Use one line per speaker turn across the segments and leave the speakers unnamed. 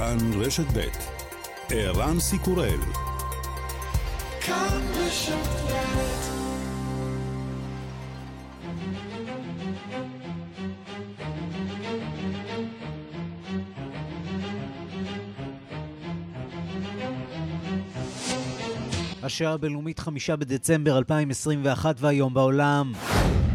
כאן רשת ב' ערן סיקורל השעה הבינלאומית חמישה בדצמבר 2021 והיום בעולם.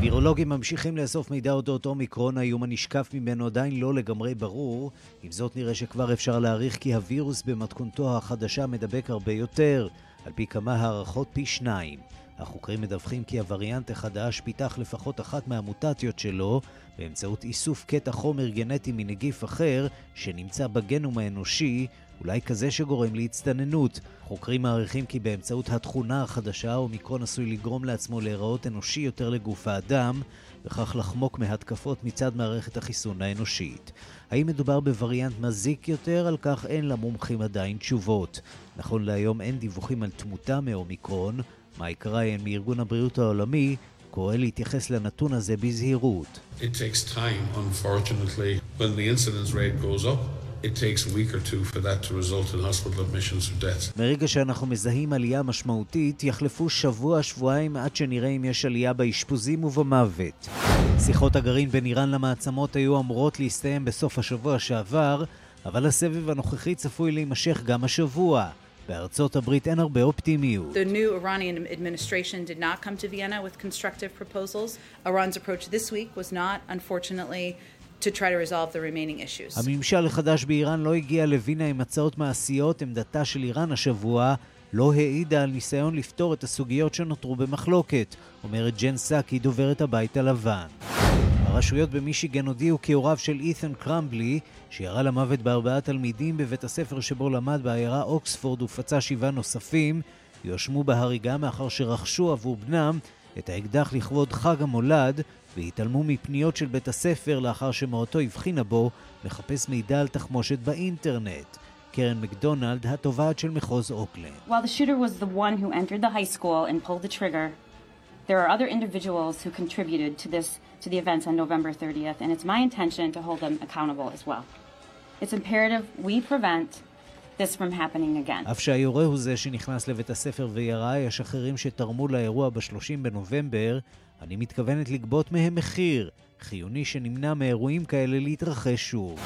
וירולוגים ממשיכים לאסוף מידע אודות אומיקרון, האיום הנשקף ממנו עדיין לא לגמרי ברור. עם זאת נראה שכבר אפשר להעריך כי הווירוס במתכונתו החדשה מדבק הרבה יותר, על פי כמה הערכות פי שניים. החוקרים מדווחים כי הווריאנט החדש פיתח לפחות אחת מהמוטציות שלו באמצעות איסוף קטע חומר גנטי מנגיף אחר שנמצא בגנום האנושי אולי כזה שגורם להצטננות. חוקרים מעריכים כי באמצעות התכונה החדשה, אומיקרון עשוי לגרום לעצמו להיראות אנושי יותר לגוף האדם, וכך לחמוק מהתקפות מצד מערכת החיסון האנושית. האם מדובר בווריאנט מזיק יותר? על כך אין למומחים עדיין תשובות. נכון להיום אין דיווחים על תמותה מאומיקרון. מייק ריין מארגון הבריאות העולמי קורא להתייחס לנתון הזה בזהירות. It takes time, unfortunately, when the incidence rate goes up. It takes a week or two for that to result in hospital admissions or deaths. מרגע שאנחנו מזהים עלייה משמעותית, יחלפו שבוע-שבועיים עד שנראה אם יש עלייה באשפוזים ובמוות. שיחות הגרעין בין איראן למעצמות היו אמורות להסתיים בסוף השבוע שעבר, אבל הסבב הנוכחי צפוי להימשך גם השבוע. בארצות הברית אין הרבה אופטימיות. The new Iranian administration did not come to Vienna with constructive proposals. Iran's approach this week was not, unfortunately, to try to resolve the remaining issues. הממשל החדש באיראן לא הגיע לווינה עם הצעות מעשיות. עמדתה של איראן השבוע לא העידה על ניסיון לפתור את הסוגיות שנותרו במחלוקת, אומרת ג'ן סאקי, דוברת הבית הלבן. הרשויות במישיגן הודיעו כי הוריו של אית'ן קרמבלי, שירה למוות בארבעה תלמידים בבית הספר שבו למד בעיירה אוקספורד ופצע שבעה נוספים, יואשמו בהריגה מאחר שרכשו עבור בנם את האקדח לכבוד חג המולד, והתעלמו מפניות של בית הספר לאחר שמורתו הבחינה בו לחפש מידע על תחמושת באינטרנט. קרן מקדונלד, התובעת של מחוז אוקלנד. While the shooter was the one who entered the high school and pulled the trigger, there are other individuals who contributed to this to the events on November 30th, and it's my intention to hold them accountable as well. It's imperative we prevent this from happening again. אף שהיורה הוא זה שנכנס לבית הספר וירה, יש אחרים שתרמו לאירוע ב-30 בנובמבר. אני מתכוונת לגבות מהם מחיר. חיוני שנמנע מאירועים כאלה להתרחש שוב.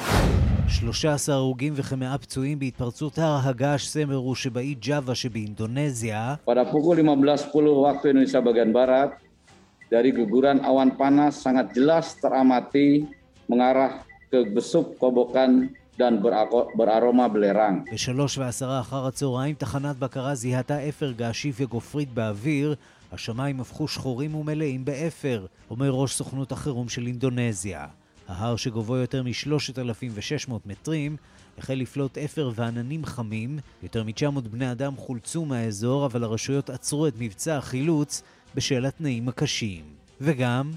13 הרוגים וכמאה פצועים בהתפרצות הר הגעש סמרו שבאי ג'אווה שבאינדונזיה. Pada pukul 15.10 waktu Indonesia bagian Barat, dari guguran awan panas sangat jelas teramati mengarah ke besuk kobokan dan beraroma belerang. בשלוש ועשרה אחר הצהריים תחנת בקרה זיהתה אפר געשי וגופרית באוויר. השמיים הפכו שחורים ומלאים באפר, אומר ראש סוכנות החירום של אינדונזיה. ההר שגובהו יותר מ-3,600 מטרים החל לפלוט אפר ועננים חמים. יותר מ-900 בני אדם חולצו מהאזור, אבל הרשויות עצרו את מבצע החילוץ בשל התנאים הקשים. וגם...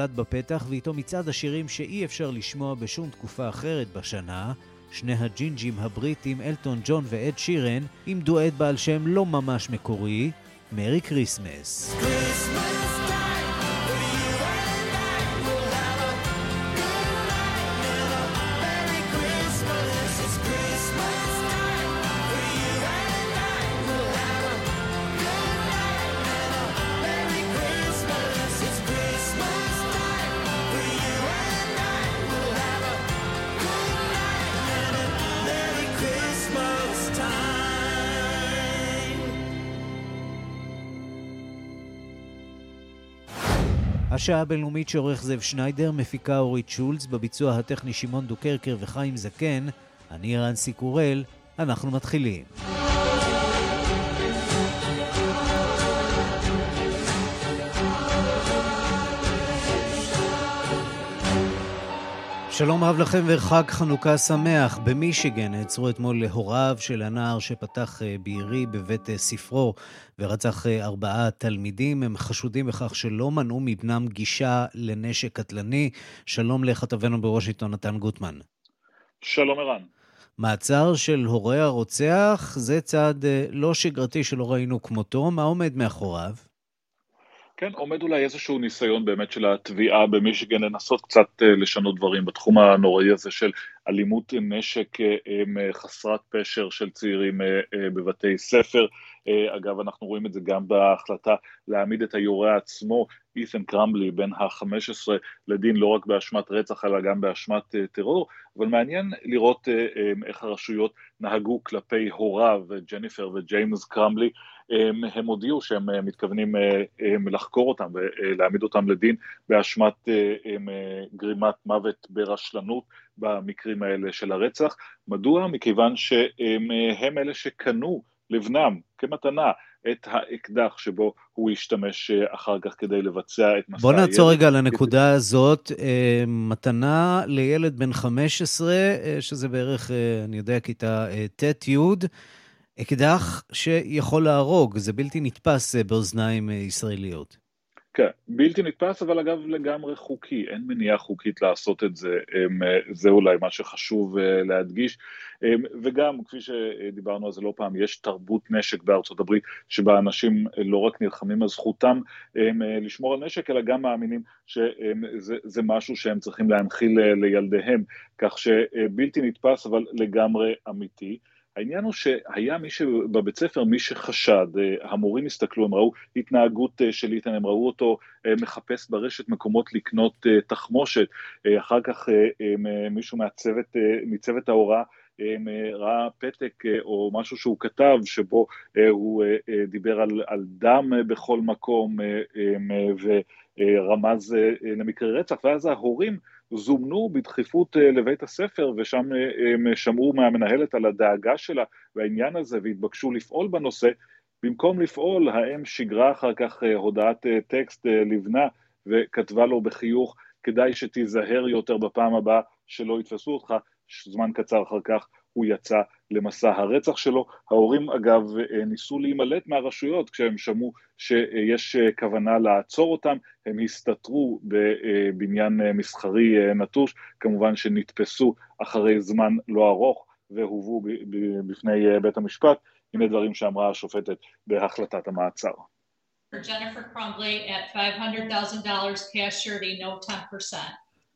המולד בפתח ואיתו מצעד השירים שאי אפשר לשמוע בשום תקופה אחרת בשנה, שני הג'ינג'ים הבריטים אלטון ג'ון ואד שירן עם דואט בעל שם לא ממש מקורי, Merry Christmas. השעה הבינלאומית שעורך זאב שניידר, מפיקה אורית שולץ, בביצוע הטכני שמעון דוקרקר וחיים זקן, אני רנסי קורל, אנחנו מתחילים. שלום רב לכם וחג חנוכה שמח. במישיגן נעצרו אתמול להוריו של הנער שפתח אה, בירי בבית אה, ספרו ורצח אה, ארבעה תלמידים. הם חשודים בכך שלא מנעו מבנם גישה לנשק קטלני. שלום לכתבנו בוושינגטון, נתן גוטמן.
שלום ערן.
מעצר של הורי הרוצח זה צעד לא שגרתי שלא ראינו כמותו. מה עומד מאחוריו?
כן, עומד אולי איזשהו ניסיון באמת של התביעה במישיגן לנסות קצת אה, לשנות דברים בתחום הנוראי הזה של אלימות נשק אה, אה, חסרת פשר של צעירים בבתי ספר. אגב, אנחנו רואים את זה גם בהחלטה להעמיד את היורה עצמו, אית'ן קרמבלי, בן ה-15, לדין לא רק באשמת רצח אלא גם באשמת טרור, אבל מעניין לראות איך הרשויות נהגו כלפי הוריו, ג'ניפר וג'יימס קרמבלי, הם הודיעו שהם אה, מתכוונים אה, לחקור אותם ולהעמיד אותם לדין באשמת אה, גרימת מוות ברשלנות במקרים האלה של הרצח. מדוע? מכיוון שהם אלה שקנו לבנם כמתנה את האקדח שבו הוא השתמש אחר כך כדי לבצע את מסע
הילד. בוא נעצור רגע על הנקודה הזאת. מתנה לילד בן 15, שזה בערך, אני יודע, כיתה ט'-י', אקדח שיכול להרוג, זה בלתי נתפס אה, באוזניים אה, ישראליות.
כן, בלתי נתפס, אבל אגב לגמרי חוקי, אין מניעה חוקית לעשות את זה, אה, זה אולי מה שחשוב להדגיש. וגם, כפי שדיברנו על זה לא פעם, יש תרבות נשק בארצות הברית, שבה אנשים לא רק נלחמים על זכותם לשמור על נשק, אלא גם מאמינים שזה משהו שהם צריכים להנחיל לילדיהם, כך שבלתי נתפס, אבל לגמרי אמיתי. העניין הוא שהיה מי שבבית ספר, מי שחשד, אה, המורים הסתכלו, הם ראו התנהגות אה, של איתן, הם ראו אותו אה, מחפש ברשת מקומות לקנות תחמושת, אחר כך מישהו מהצוות, מצוות ההוראה ראה פתק או משהו שהוא כתב שבו הוא דיבר על, על דם בכל מקום ורמז למקרה רצח, ואז ההורים זומנו בדחיפות אה, לבית הספר ושם אה, הם שמעו מהמנהלת על הדאגה שלה והעניין הזה והתבקשו לפעול בנושא. במקום לפעול, האם שיגרה אחר כך אה, הודעת טקסט לבנה וכתבה לו בחיוך, כדאי שתיזהר יותר בפעם הבאה שלא יתפסו אותך, זמן קצר אחר כך הוא יצא למסע הרצח שלו. ההורים אגב ניסו להימלט מהרשויות כשהם שמעו שיש כוונה לעצור אותם, הם הסתתרו בבניין מסחרי נטוש, כמובן שנתפסו אחרי זמן לא ארוך והובאו בפני בית המשפט. הנה דברים שאמרה השופטת בהחלטת המעצר. Jennifer Crumbly at $500,000 cash surety, no 10%.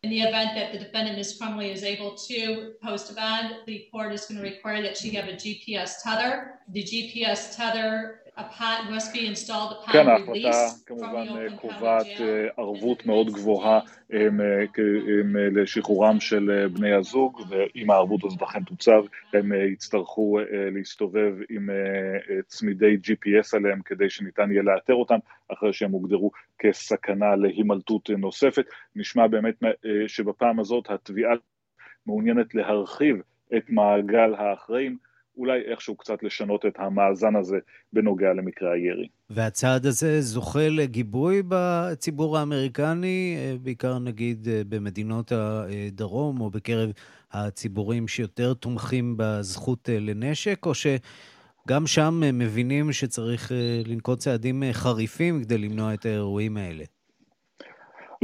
In the event that the defendant, Ms. Crumley, is able to post a bond, the court is going to require that she have a GPS tether. The GPS tether כן, ההחלטה כמובן קובעת אה, ערבות מאוד גבוהה אה, לשחרורם של אה, בני הזוג, ואם הערבות הזאת אכן תוצב, הם יצטרכו להסתובב עם צמידי GPS עליהם כדי שניתן יהיה לאתר אותם, אחרי שהם הוגדרו כסכנה להימלטות נוספת. נשמע באמת שבפעם הזאת התביעה מעוניינת להרחיב את מעגל האחראים. אולי איכשהו קצת לשנות את המאזן הזה בנוגע למקרה הירי.
והצעד הזה זוכה לגיבוי בציבור האמריקני, אה, בעיקר נגיד אה, במדינות הדרום, או בקרב הציבורים שיותר תומכים בזכות אה, לנשק, או שגם שם מבינים שצריך לנקוט צעדים חריפים כדי למנוע את האירועים האלה?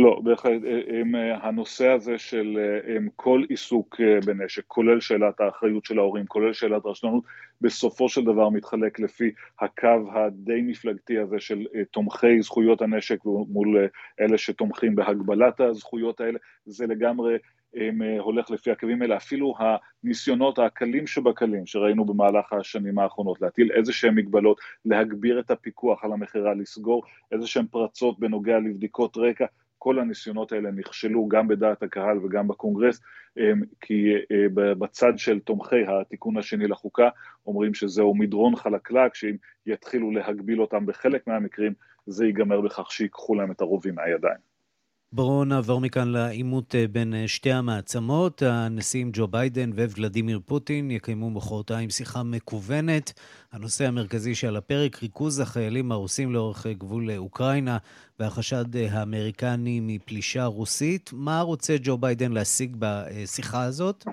לא, בהחלט, אה, הנושא הזה של אה, כל עיסוק אה, בנשק, כולל שאלת האחריות של ההורים, כולל שאלת רשלנות, בסופו של דבר מתחלק לפי הקו הדי מפלגתי הזה של תומכי זכויות הנשק מול אלה שתומכים בהגבלת הזכויות האלה, זה לגמרי הולך לפי הקווים האלה, אפילו הניסיונות הקלים שבקלים שראינו במהלך השנים האחרונות, להטיל איזה שהם מגבלות, להגביר את הפיקוח על המכירה, לסגור איזה שהם פרצות בנוגע לבדיקות רקע, כל הניסיונות האלה נכשלו גם בדעת הקהל וגם בקונגרס, אמ, כי אה, בצד של תומכי התיקון השני לחוקה אומרים שזהו מדרון חלקלק, שאם יתחילו להגביל אותם בחלק מהמקרים, זה ייגמר בכך שיקחו להם את הרובים מהידיים.
בואו נעבור מכאן לעימות אה, בין אה, שתי המעצמות. הנשיאים ג'ו ביידן וולדימיר פוטין יקיימו מחרתיים שיחה מקוונת. הנושא המרכזי שעל הפרק, ריכוז החיילים הרוסים לאורך אה, גבול אוקראינה והחשד האמריקני מפלישה רוסית. מה רוצה ג'ו ביידן להשיג בשיחה הזאת?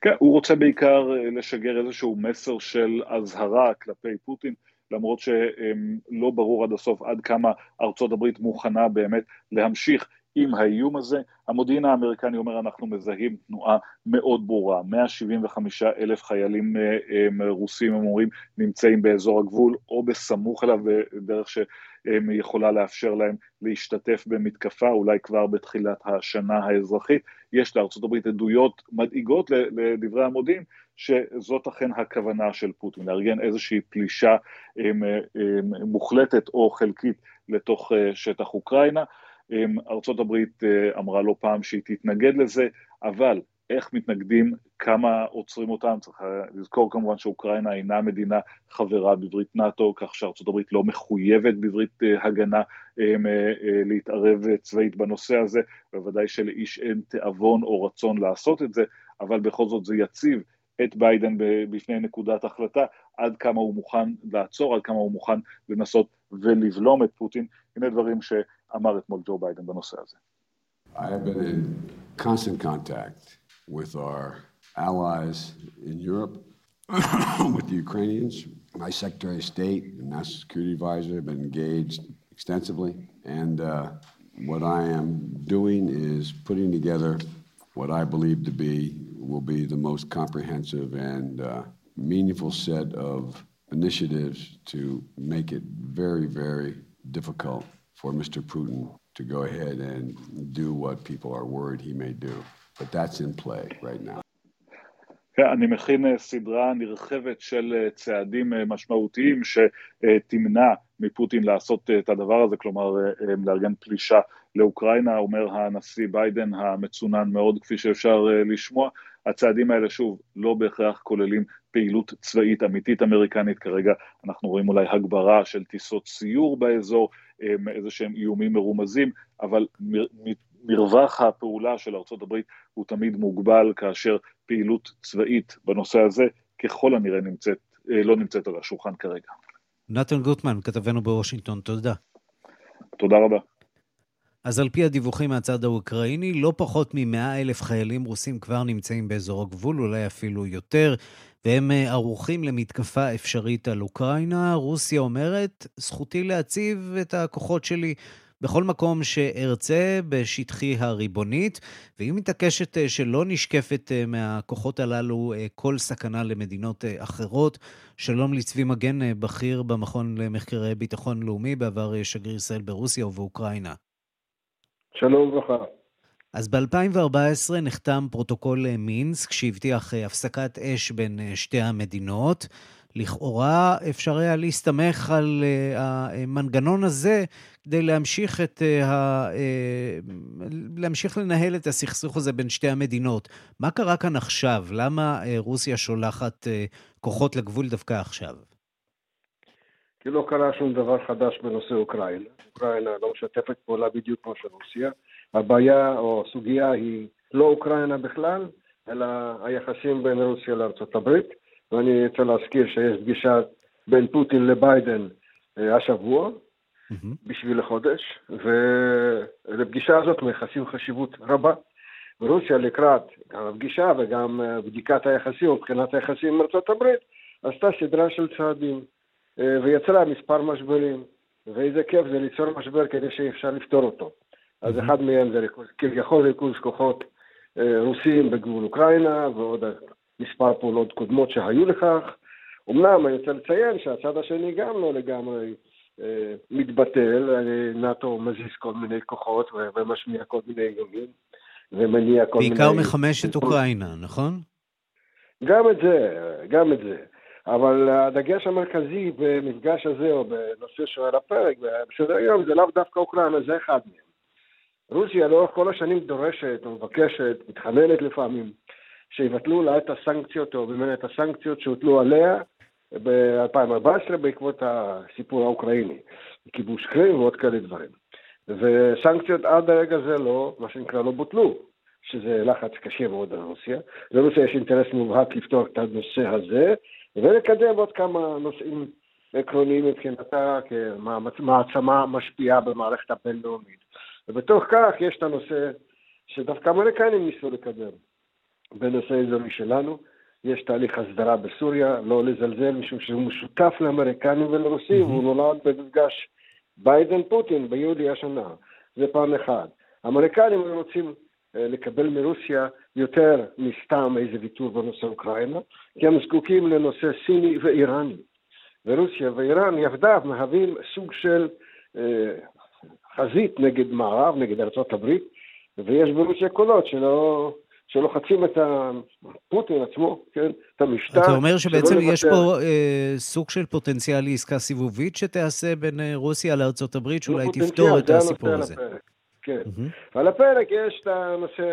כן, הוא רוצה בעיקר לשגר איזשהו מסר של אזהרה כלפי פוטין. למרות שלא ברור עד הסוף עד כמה ארצות הברית מוכנה באמת להמשיך עם האיום הזה. המודיעין האמריקני אומר אנחנו מזהים תנועה מאוד ברורה, 175 אלף חיילים אה, אה, רוסים הם אומרים נמצאים באזור הגבול או בסמוך אליו בדרך שיכולה לאפשר להם להשתתף במתקפה, אולי כבר בתחילת השנה האזרחית. יש הברית עדויות מדאיגות לדברי המודיעין שזאת אכן הכוונה של פוטין, לארגן איזושהי פלישה מוחלטת או חלקית לתוך שטח אוקראינה. ארצות הברית אה, אמרה לא פעם שהיא תתנגד לזה, אבל איך מתנגדים, כמה עוצרים אותם, צריך לזכור כמובן שאוקראינה אינה מדינה חברה בברית נאט"ו, כך שארצות הברית לא מחויבת בברית אה, הגנה אה, להתערב צבאית בנושא הזה, בוודאי שלאיש אין תיאבון או רצון לעשות את זה, אבל בכל זאת זה יציב את ביידן בפני נקודת החלטה, עד כמה הוא מוכן לעצור, עד כמה הוא מוכן לנסות ולבלום את פוטין, הנה דברים שאמר אתמול ג'ו ביידן בנושא הזה.
I have been in constant contact with our allies in Europe, with the Ukrainians. My Secretary of State and National Security Advisor have been engaged extensively, and uh, what I am doing is putting together what I believe to be will be the most comprehensive and uh, meaningful set of initiatives to make it very, very difficult for Mr. Putin to go ahead and do what people are worried he may do. But that's in play right now.
כן, אני מכין סדרה נרחבת של צעדים משמעותיים שתמנע מפוטין לעשות את הדבר הזה, כלומר לארגן פלישה לאוקראינה, אומר הנשיא ביידן המצונן מאוד כפי שאפשר לשמוע. הצעדים האלה שוב לא בהכרח כוללים פעילות צבאית אמיתית אמריקנית, כרגע אנחנו רואים אולי הגברה של טיסות סיור באזור, איזה שהם איומים מרומזים, אבל מרווח הפעולה של ארה"ב הוא תמיד מוגבל כאשר פעילות צבאית בנושא הזה ככל הנראה נמצאת, לא נמצאת על השולחן כרגע.
נתן גוטמן, כתבנו בוושינגטון, תודה.
תודה רבה.
אז על פי הדיווחים מהצד האוקראיני, לא פחות מ-100 אלף חיילים רוסים כבר נמצאים באזור הגבול, אולי אפילו יותר, והם ערוכים למתקפה אפשרית על אוקראינה. רוסיה אומרת, זכותי להציב את הכוחות שלי בכל מקום שארצה בשטחי הריבונית, והיא מתעקשת שלא נשקפת מהכוחות הללו כל סכנה למדינות אחרות. שלום לצבי מגן, בכיר במכון למחקרי ביטחון לאומי, בעבר שגריר ישראל ברוסיה ובאוקראינה.
שלום וברכה.
אז ב-2014 נחתם פרוטוקול מינסק שהבטיח הפסקת אש בין שתי המדינות. לכאורה אפשר היה להסתמך על המנגנון הזה כדי להמשיך, את ה... להמשיך לנהל את הסכסוך הזה בין שתי המדינות. מה קרה כאן עכשיו? למה רוסיה שולחת כוחות לגבול דווקא עכשיו?
כי לא קרה שום דבר חדש בנושא אוקראינה. אוקראינה לא משתפת פעולה בדיוק כמו של רוסיה. הבעיה או הסוגיה היא לא אוקראינה בכלל, אלא היחסים בין רוסיה לארצות הברית. ואני רוצה להזכיר שיש פגישה בין פוטין לביידן השבוע, mm-hmm. בשביל החודש, ולפגישה הזאת מייחסים חשיבות רבה. ורוסיה לקראת גם הפגישה וגם בדיקת היחסים מבחינת היחסים עם ארצות הברית, עשתה סדרה של צעדים ויצרה מספר משברים, ואיזה כיף זה ליצור משבר כדי שאפשר לפתור אותו. Mm-hmm. אז אחד מהם זה כביכול ריכוז כוחות רוסים בגבול אוקראינה, ועוד מספר פעולות קודמות שהיו לכך. אמנם אני רוצה לציין שהצד השני גם לא לגמרי אה, מתבטל, נאט"ו מזיז כל מיני כוחות ומשמיע כל מיני איומים ומניע כל
בעיקר מיני... בעיקר מחמש את אוקראינה, נכון?
גם את זה, גם את זה. אבל הדגש המרכזי במפגש הזה, או בנושא שעל הפרק, בסדר היום, זה לאו דווקא אוקראינה, זה אחד מהם. רוסיה לאורך כל השנים דורשת או מבקשת, מתחננת לפעמים, שיבטלו לה את הסנקציות, או באמת את הסנקציות שהוטלו עליה ב-2014 בעקבות הסיפור האוקראיני, כיבוש קרים ועוד כאלה דברים. וסנקציות עד הרגע זה לא, מה שנקרא, לא בוטלו, שזה לחץ קשה מאוד על רוסיה. לרוסיה יש אינטרס מובהק לפתור את הנושא הזה, ולקדם עוד כמה נושאים עקרוניים מבחינתה כמעצמה משפיעה במערכת הבינלאומית. ובתוך כך יש את הנושא שדווקא האמריקנים ניסו לקדם. בנושא אזורי שלנו. יש תהליך הסדרה בסוריה, לא לזלזל, משום שהוא משותף לאמריקנים ולרוסים, mm-hmm. והוא נולד במפגש ביידן-פוטין ביולי השנה. זה פעם אחת. האמריקנים רוצים לקבל מרוסיה יותר מסתם איזה ויתור בנושא אוקראינה, כי הם זקוקים לנושא סיני ואיראני. ורוסיה ואיראן יחדיו מהווים סוג של אה, חזית נגד מערב, נגד ארה"ב, ויש ברוסיה קולות שלא, שלוחצים את פוטין עצמו, כן, את המשטר.
אתה אומר שבעצם יש פה אה, סוג של פוטנציאל לעסקה סיבובית שתיעשה בין אה, רוסיה לארה"ב, שאולי תפתור את הסיפור הזה.
כן. Mm-hmm. ועל הפרק יש את הנושא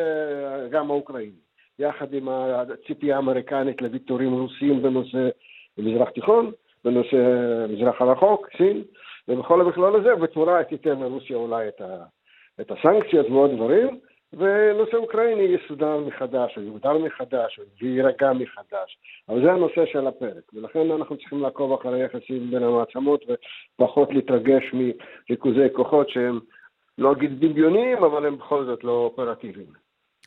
גם האוקראיני, יחד עם הציפייה האמריקנית לוויתורים רוסיים בנושא מזרח תיכון, בנושא מזרח הרחוק, סין, ובכל המכלול הזה, בתמורה תיתן לרוסיה אולי את, ה, את הסנקציות ועוד דברים, ונושא אוקראיני יסודר מחדש, או יוגדר מחדש, או יירגע מחדש. אבל זה הנושא של הפרק, ולכן אנחנו צריכים לעקוב אחרי היחסים בין המעצמות, ופחות להתרגש מריכוזי כוחות שהם לא אגיד דמיוניים, אבל הם בכל זאת לא אופרטיביים.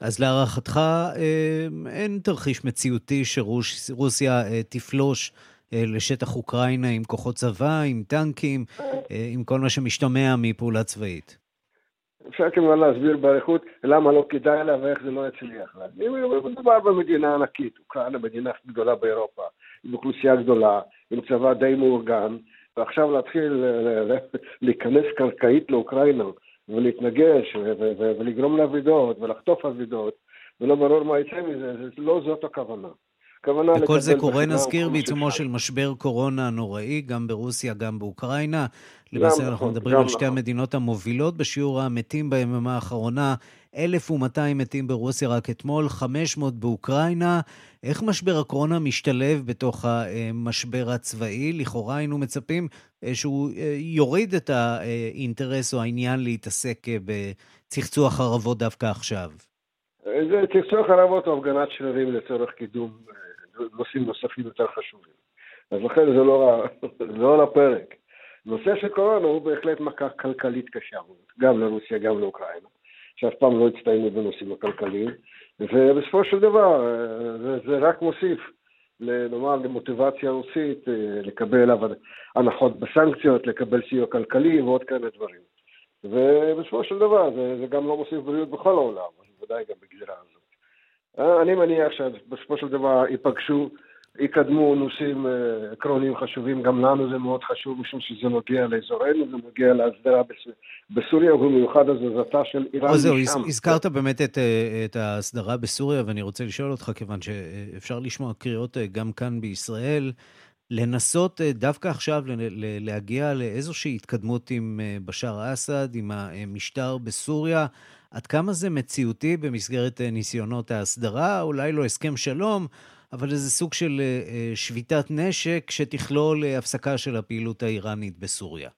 אז להערכתך, אה, אין תרחיש מציאותי שרוסיה אה, תפלוש אה, לשטח אוקראינה עם כוחות צבא, עם טנקים, עם כל מה שמשתמע מפעולה צבאית.
אפשר כמובן להסביר באריכות למה לא כדאי לה ואיך זה לא יצליח לה. מדובר במדינה ענקית, אוקראינה מדינה גדולה באירופה, עם אוכלוסייה גדולה, עם צבא די מאורגן, ועכשיו להתחיל להיכנס קרקעית לאוקראינה ולהתנגש ולגרום לאבידות ולחטוף אבידות, ולא ברור מה יצא מזה, לא זאת הכוונה.
וכל זה קורה, נזכיר, בעיצומו של משבר קורונה נוראי, גם ברוסיה, גם באוקראינה. למעשה אנחנו נכון, מדברים על שתי נכון. המדינות המובילות בשיעור המתים ביממה האחרונה. 1,200 מתים ברוסיה רק אתמול, 500 באוקראינה. איך משבר הקורונה משתלב בתוך המשבר הצבאי? לכאורה היינו מצפים אה, שהוא אה, יוריד את האינטרס או העניין להתעסק אה, בצחצוח חרבות דווקא עכשיו.
זה צחצוח חרבות או הפגנת שרירים לצורך קידום נושאים נוספים יותר חשובים. אז לכן זה לא, לא על הפרק. נושא של קורונה הוא בהחלט מכה כלכלית קשה גם לרוסיה, גם לאוקראינה, שאף פעם לא הצטיינו בנושאים הכלכליים, ובסופו של דבר זה, זה רק מוסיף, נאמר, למוטיבציה רוסית אה, לקבל הנחות בסנקציות, לקבל סיוע כלכלי ועוד כאלה דברים. ובסופו של דבר זה, זה גם לא מוסיף בריאות בכל העולם, בוודאי גם בגזירה הזאת. אה, אני מניח שבסופו של דבר ייפגשו, יקדמו נושאים אה, עקרוניים חשובים, גם לנו זה מאוד חשוב, משום שזה נוגע לאזורנו, זה נוגע להסדרה בסוריה, ובמיוחד הזזתה של איראן
משם. זהו, הזכרת באמת את, אה, את ההסדרה בסוריה, ואני רוצה לשאול אותך, כיוון שאפשר לשמוע קריאות גם כאן בישראל, לנסות דווקא עכשיו להגיע לאיזושהי התקדמות עם בשאר אסד, עם המשטר בסוריה. עד כמה זה מציאותי במסגרת אה, ניסיונות ההסדרה, אולי לא הסכם שלום, אבל איזה סוג של אה, אה, שביתת נשק שתכלול הפסקה של הפעילות האיראנית בסוריה.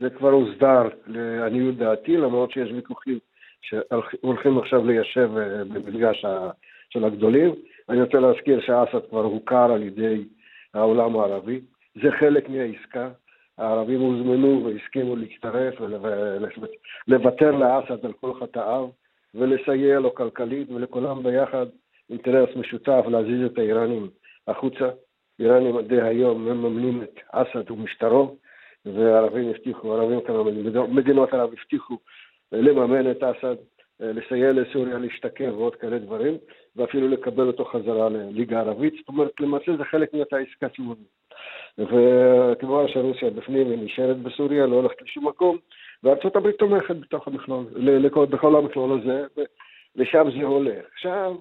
זה כבר הוסדר, לעניות דעתי, למרות שיש ויכוחים שהולכים עכשיו ליישב במפגש של הגדולים. אני רוצה להזכיר שאסד כבר הוכר על ידי העולם הערבי. זה חלק מהעסקה. הערבים הוזמנו והסכימו להצטרף ולוותר לאסד על כל חטאיו ולסייע לו כלכלית ולכולם ביחד אינטרס משותף להזיז את האיראנים החוצה. איראנים עד היום מממנים את אסד ומשטרו והערבים הבטיחו, ערבים כמה מדינות ערב הבטיחו לממן את אסד, לסייע לסוריה להשתקם ועוד כאלה דברים ואפילו לקבל אותו חזרה לליגה הערבית. זאת אומרת, למעשה זה חלק מאותה עסקה סיבובית. וכמובן שרוסיה בפנים, היא נשארת בסוריה, לא הולכת לשום מקום, וארצות הברית תומכת בתוך המכלול, בכל המכלול הזה, ושם זה הולך. עכשיו,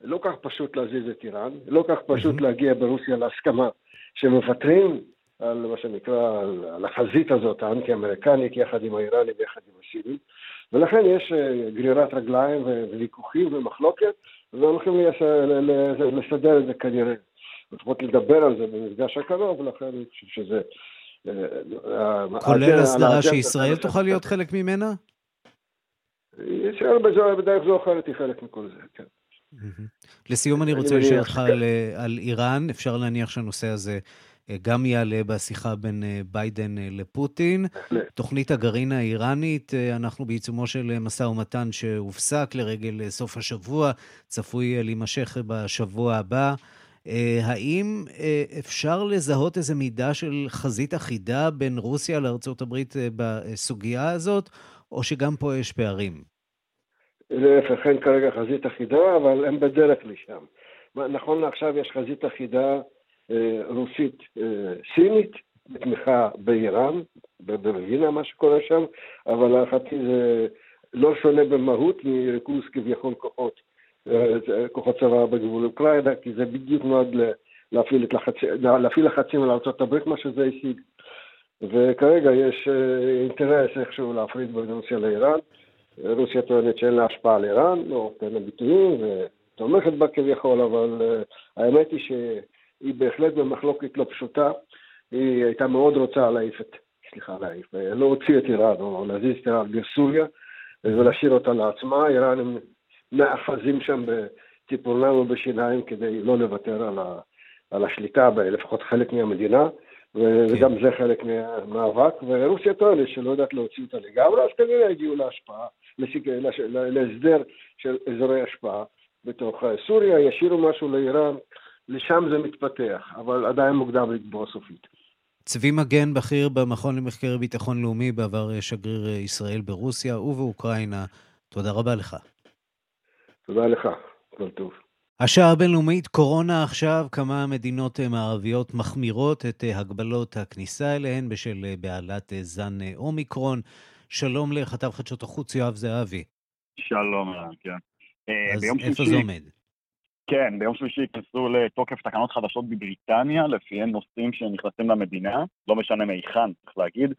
לא כך פשוט להזיז את איראן, לא כך פשוט להגיע ברוסיה להסכמה שמוותרים על מה שנקרא, על החזית הזאת, האנטי-אמריקנית, יחד עם האיראנים ויחד עם הסינים, ולכן יש אה, גרירת רגליים וויכוחים ומחלוקת, והולכים לסדר את זה כנראה. לפחות לדבר על זה במפגש הקרוב, ולכן אני חושב שזה...
אה, כולל הסדרה שישראל תוכל להיות חלק ממנה?
ישראל בדרך זו או אחרת היא חלק מכל זה, כן.
לסיום אני רוצה לשאול אותך על, איראן, אפשר להניח שהנושא הזה אה, גם יעלה בשיחה בין אה, ביידן לפוטין. תוכנית הגרעין האיראנית, אנחנו בעיצומו של משא ומתן שהופסק לרגל סוף השבוע, צפוי להימשך בשבוע הבא. אה, האם אה, אפשר לזהות איזה מידה של חזית אחידה בין רוסיה לארה"ב אה, בסוגיה הזאת, או שגם פה יש פערים?
להפך, אין כרגע חזית אחידה, אבל הם בדרך לשם. נכון לעכשיו יש חזית אחידה אה, רוסית-סינית, אה, בתמיכה באיראן, במדינה מה שקורה שם, אבל להערכתי זה לא שונה במהות מריכוז כביכול כוחות, אה, כוחות צבא בגבול אוקראינה, כי זה בדיוק נועד להפעיל, לחצ... להפעיל לחצים על ארה"ב, מה שזה השיג. וכרגע יש אינטרס איכשהו להפריד בין רוסיה לאיראן. רוסיה טוענת שאין לה השפעה על איראן, לא בין הביטויים, ותומכת בה כביכול, אבל האמת היא שהיא בהחלט במחלוקת לא פשוטה. היא הייתה מאוד רוצה להעיף את, סליחה, להעיף, להוציא את איראן, או להזיז את איראן לסוריה, ולהשאיר אותה לעצמה. איראן הם מאחזים שם בציפורניים ובשיניים כדי לא לוותר על, ה, על השליטה בלפחות חלק מהמדינה. וגם כן. זה חלק מהמאבק, ורוסיה טוענת שלא יודעת להוציא אותה לגמרי, אז כנראה הגיעו להשפעה, להסדר של אזורי השפעה בתוך סוריה, ישאירו משהו לאיראן, לשם זה מתפתח, אבל עדיין מוקדם לקבוע סופית.
צבי מגן, בכיר במכון למחקרי ביטחון לאומי, בעבר שגריר ישראל ברוסיה ובאוקראינה, תודה רבה לך.
תודה לך, כל טוב.
השעה הבינלאומית, קורונה עכשיו, כמה מדינות מערביות מחמירות את הגבלות הכניסה אליהן בשל בעלת זן אומיקרון. שלום לכתב חדשות החוץ יואב זהבי.
שלום, כן.
אז איפה זה עומד?
כן, ביום שלישי ייכנסו לתוקף תקנות חדשות בבריטניה, לפיהן נוסעים שנכנסים למדינה, לא משנה מהיכן, צריך להגיד,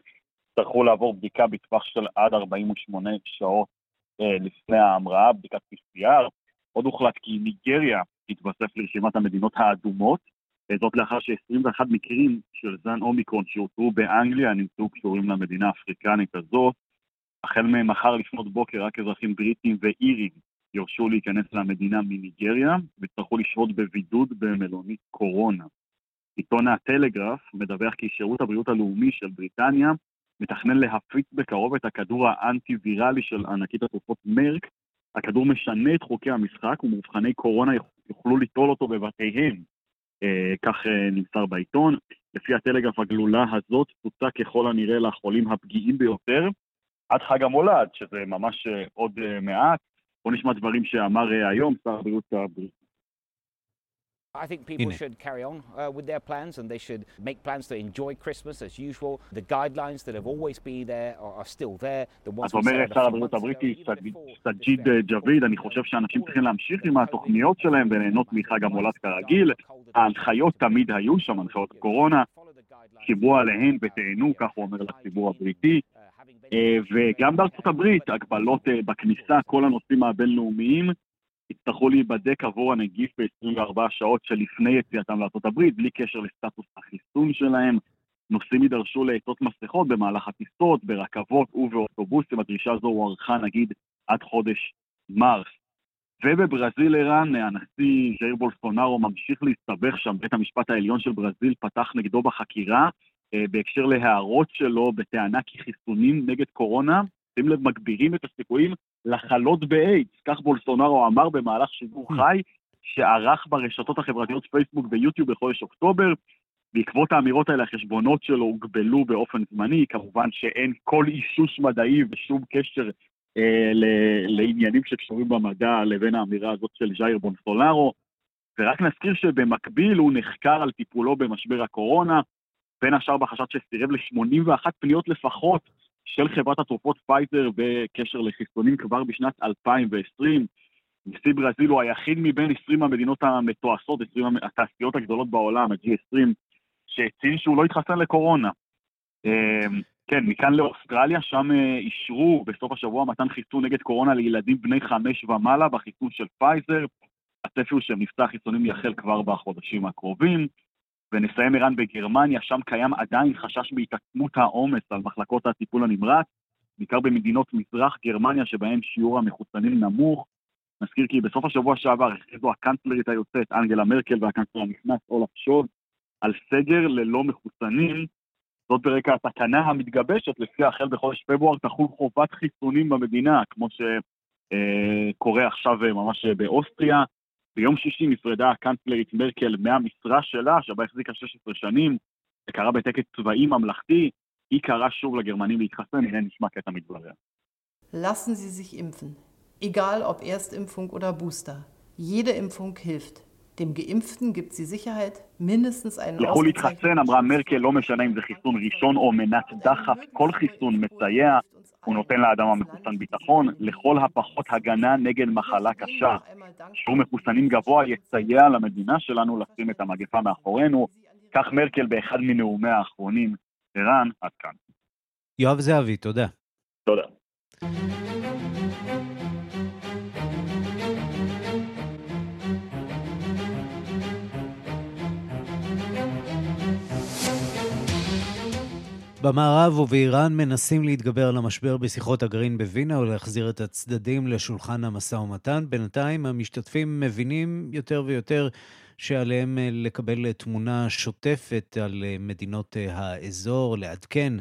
יצטרכו לעבור בדיקה בטווח של עד 48 שעות אה, לפני ההמראה, בדיקת PCR. עוד הוחלט כי ניגריה תתווסף לרשימת המדינות האדומות, זאת לאחר ש-21 מקרים של זן אומיקרון שאותרו באנגליה נמצאו קשורים למדינה האפריקנית הזאת. החל ממחר לפנות בוקר רק אזרחים בריטים ואירים יורשו להיכנס למדינה מניגריה ויצטרכו לשהות בבידוד במלונית קורונה. עיתון הטלגרף מדווח כי שירות הבריאות הלאומי של בריטניה מתכנן להפיץ בקרוב את הכדור האנטי-ויראלי של ענקית התרופות מרק הכדור משנה את חוקי המשחק ומאובחני קורונה יוכלו ליטול אותו בבתיהם. אה, כך אה, נמסר בעיתון. לפי הטלגרף הגלולה הזאת תוצא ככל הנראה לחולים הפגיעים ביותר עד חג המולד, שזה ממש אה, עוד אה, מעט. בואו נשמע דברים שאמר אה, היום שר הבריאות הבריטי.
I think people should carry on uh, with their plans and they should make plans to enjoy Christmas as usual. The guidelines that have always been there are, are still there.
אז אומר שר הבריאות הבריטי, סג'יד ג'אביד, אני חושב שאנשים צריכים להמשיך עם התוכניות שלהם וליהנות מחג המולד כרגיל. ההנחיות תמיד היו שם, הנחיות קורונה. חיברו עליהן ותהנו, כך הוא אומר לציבור הבריטי. וגם בארצות הברית, הגבלות בכניסה, כל הנושאים הבינלאומיים. יצטרכו להיבדק עבור הנגיף ב-24 שעות שלפני יציאתם לארה"ב, בלי קשר לסטטוס החיסון שלהם. נוסעים יידרשו לעטות מסכות במהלך הטיסות, ברכבות ובאוטובוסים. הדרישה הזו הוארכה נגיד עד חודש מרס. ובברזיל ערן, הנשיא ז'איר בולסונארו ממשיך להסתבך שם. בית המשפט העליון של ברזיל פתח נגדו בחקירה אה, בהקשר להערות שלו בטענה כי חיסונים נגד קורונה, שים לב, מגבירים את הסיכויים לחלות באיידס. כך בולסונארו אמר במהלך שידור חי שערך ברשתות החברתיות פייסבוק ויוטיוב בחודש אוקטובר. בעקבות האמירות האלה החשבונות שלו הוגבלו באופן זמני, כמובן שאין כל אישוש מדעי ושום קשר אה, לעניינים שקשורים במדע לבין האמירה הזאת של ז'איר בולסונארו. ורק נזכיר שבמקביל הוא נחקר על טיפולו במשבר הקורונה, בין השאר בחשד שסירב ל-81 פניות לפחות של חברת התרופות פייזר בקשר לחיסונים כבר בשנת 2020. נשיא ברזיל הוא היחיד מבין 20 המדינות המתועשות, 20 התעשיות הגדולות בעולם, ה-G20, שהצהיר שהוא לא התחסן לקורונה. אמ, כן, מכאן לאוסטרליה, שם אה, אישרו בסוף השבוע מתן חיסון נגד קורונה לילדים בני חמש ומעלה בחיסון של פייזר. הצפי הוא שמבצע החיסונים יחל כבר בחודשים הקרובים. ונסיים ערן בגרמניה, שם קיים עדיין חשש בהתעצמות העומס על מחלקות הטיפול הנמרץ, בעיקר במדינות מזרח גרמניה שבהן שיעור המחוסנים נמוך. נזכיר כי בסוף השבוע שעבר הכריזו הקנצלרית היוצאת אנגלה מרקל והקנצלר הנכנס אולף שולץ על סגר ללא מחוסנים. זאת ברקע התקנה המתגבשת, לפי החל בחודש פברואר תחול חובת חיסונים במדינה, כמו שקורה עכשיו ממש באוסטריה. ביום שישי נפרדה הקנצלרית מרקל מהמשרה שלה, שבה החזיקה 16 שנים, זה קרה בטקס צבאי ממלכתי, היא קראה שוב לגרמנים להתחסן, הנה נשמע קטע מדבריה.
Lassen Sie sich impfen. Egal ob Erstimpfung oder Booster. Jede Impfung hilft. dem גאימפטן gibt sie Sicherheit, mindestens einen
יכול להתחסן, אמרה מרקל, לא משנה אם זה חיסון ראשון או מנת דחף, כל חיסון מסייע, הוא נותן לאדם המחוסן ביטחון, לכל הפחות הגנה נגד מחלה קשה. שיעור מחוסנים גבוה יסייע למדינה שלנו לשים את המגפה מאחורינו, כך מרקל באחד מנאומיה האחרונים. ערן, עד כאן.
יואב זהבי, תודה.
תודה.
במערב ובאיראן מנסים להתגבר על המשבר בשיחות הגרעין בווינה ולהחזיר את הצדדים לשולחן המשא ומתן. בינתיים המשתתפים מבינים יותר ויותר שעליהם אה, לקבל תמונה שוטפת על אה, מדינות אה, האזור, לעדכן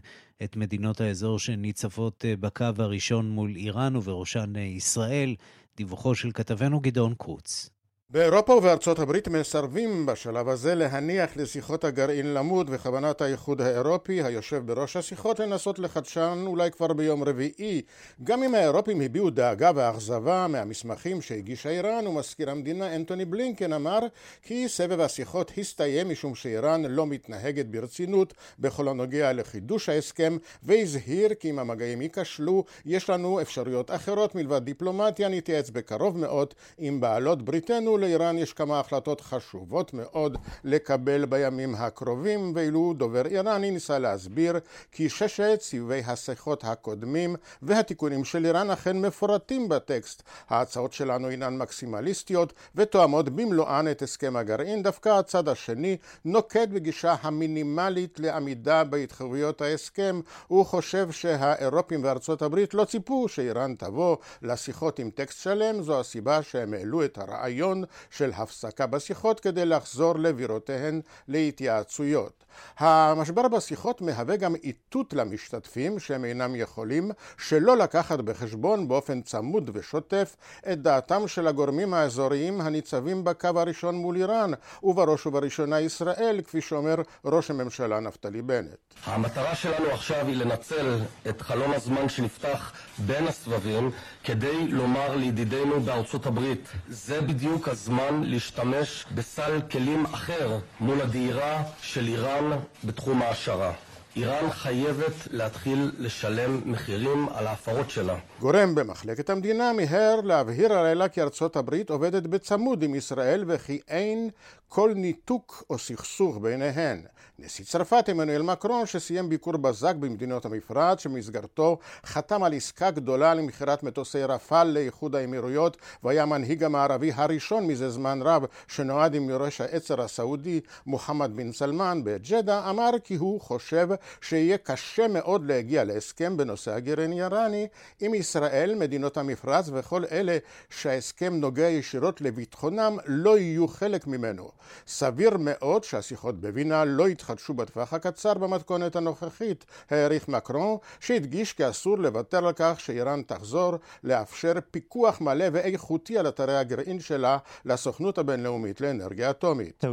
את מדינות האזור שניצבות בקו הראשון מול איראן ובראשן ישראל. דיווחו של כתבנו גדעון קרוץ.
באירופה ובארצות הברית מסרבים בשלב הזה להניח לשיחות הגרעין למוד וכוונת האיחוד האירופי היושב בראש השיחות לנסות לחדשן אולי כבר ביום רביעי. גם אם האירופים הביעו דאגה ואכזבה מהמסמכים שהגישה איראן ומזכיר המדינה אנטוני בלינקן אמר כי סבב השיחות הסתיים משום שאיראן לא מתנהגת ברצינות בכל הנוגע לחידוש ההסכם והזהיר כי אם המגעים ייכשלו יש לנו אפשרויות אחרות מלבד דיפלומטיה נתייעץ בקרוב מאוד עם בעלות בריתנו לאיראן יש כמה החלטות חשובות מאוד לקבל בימים הקרובים, ואילו דובר איראני ניסה להסביר כי ששת סבבי השיחות הקודמים והתיקונים של איראן אכן מפורטים בטקסט. ההצעות שלנו אינן מקסימליסטיות ותואמות במלואן את הסכם הגרעין, דווקא הצד השני נוקט בגישה המינימלית לעמידה בהתחייבויות ההסכם. הוא חושב שהאירופים וארצות הברית לא ציפו שאיראן תבוא לשיחות עם טקסט שלם, זו הסיבה שהם העלו את הרעיון של הפסקה בשיחות כדי לחזור לבירותיהן להתייעצויות. המשבר בשיחות מהווה גם איתות למשתתפים שהם אינם יכולים שלא לקחת בחשבון באופן צמוד ושוטף את דעתם של הגורמים האזוריים הניצבים בקו הראשון מול איראן, ובראש ובראשונה ישראל, כפי שאומר ראש הממשלה נפתלי בנט.
המטרה שלנו עכשיו היא לנצל את חלון הזמן שנפתח בין הסבבים כדי לומר לידידינו בארצות הברית, זה בדיוק הזמן להשתמש בסל כלים אחר מול הדהירה של איראן בתחום ההשערה. איראן חייבת להתחיל לשלם מחירים על ההפרות שלה.
גורם במחלקת המדינה מיהר להבהיר הלילה כי ארצות הברית עובדת בצמוד עם ישראל וכי אין כל ניתוק או סכסוך ביניהן. נשיא צרפת עמנואל מקרון שסיים ביקור בזק במדינות המפרץ שבמסגרתו חתם על עסקה גדולה למכירת מטוסי רפאל לאיחוד האמירויות והיה המנהיג המערבי הראשון מזה זמן רב שנועד עם יורש העצר הסעודי מוחמד בן סלמן בג'דה אמר כי הוא חושב שיהיה קשה מאוד להגיע להסכם בנושא הגרעיני איראני עם ישראל, מדינות המפרץ וכל אלה שההסכם נוגע ישירות לביטחונם לא יהיו חלק ממנו. סביר מאוד שהשיחות בווינה לא יתחדשו בטווח הקצר במתכונת הנוכחית, העריך מקרון, שהדגיש כי אסור לוותר על כך שאיראן תחזור לאפשר פיקוח מלא ואיכותי על אתרי הגרעין שלה לסוכנות הבינלאומית לאנרגיה אטומית.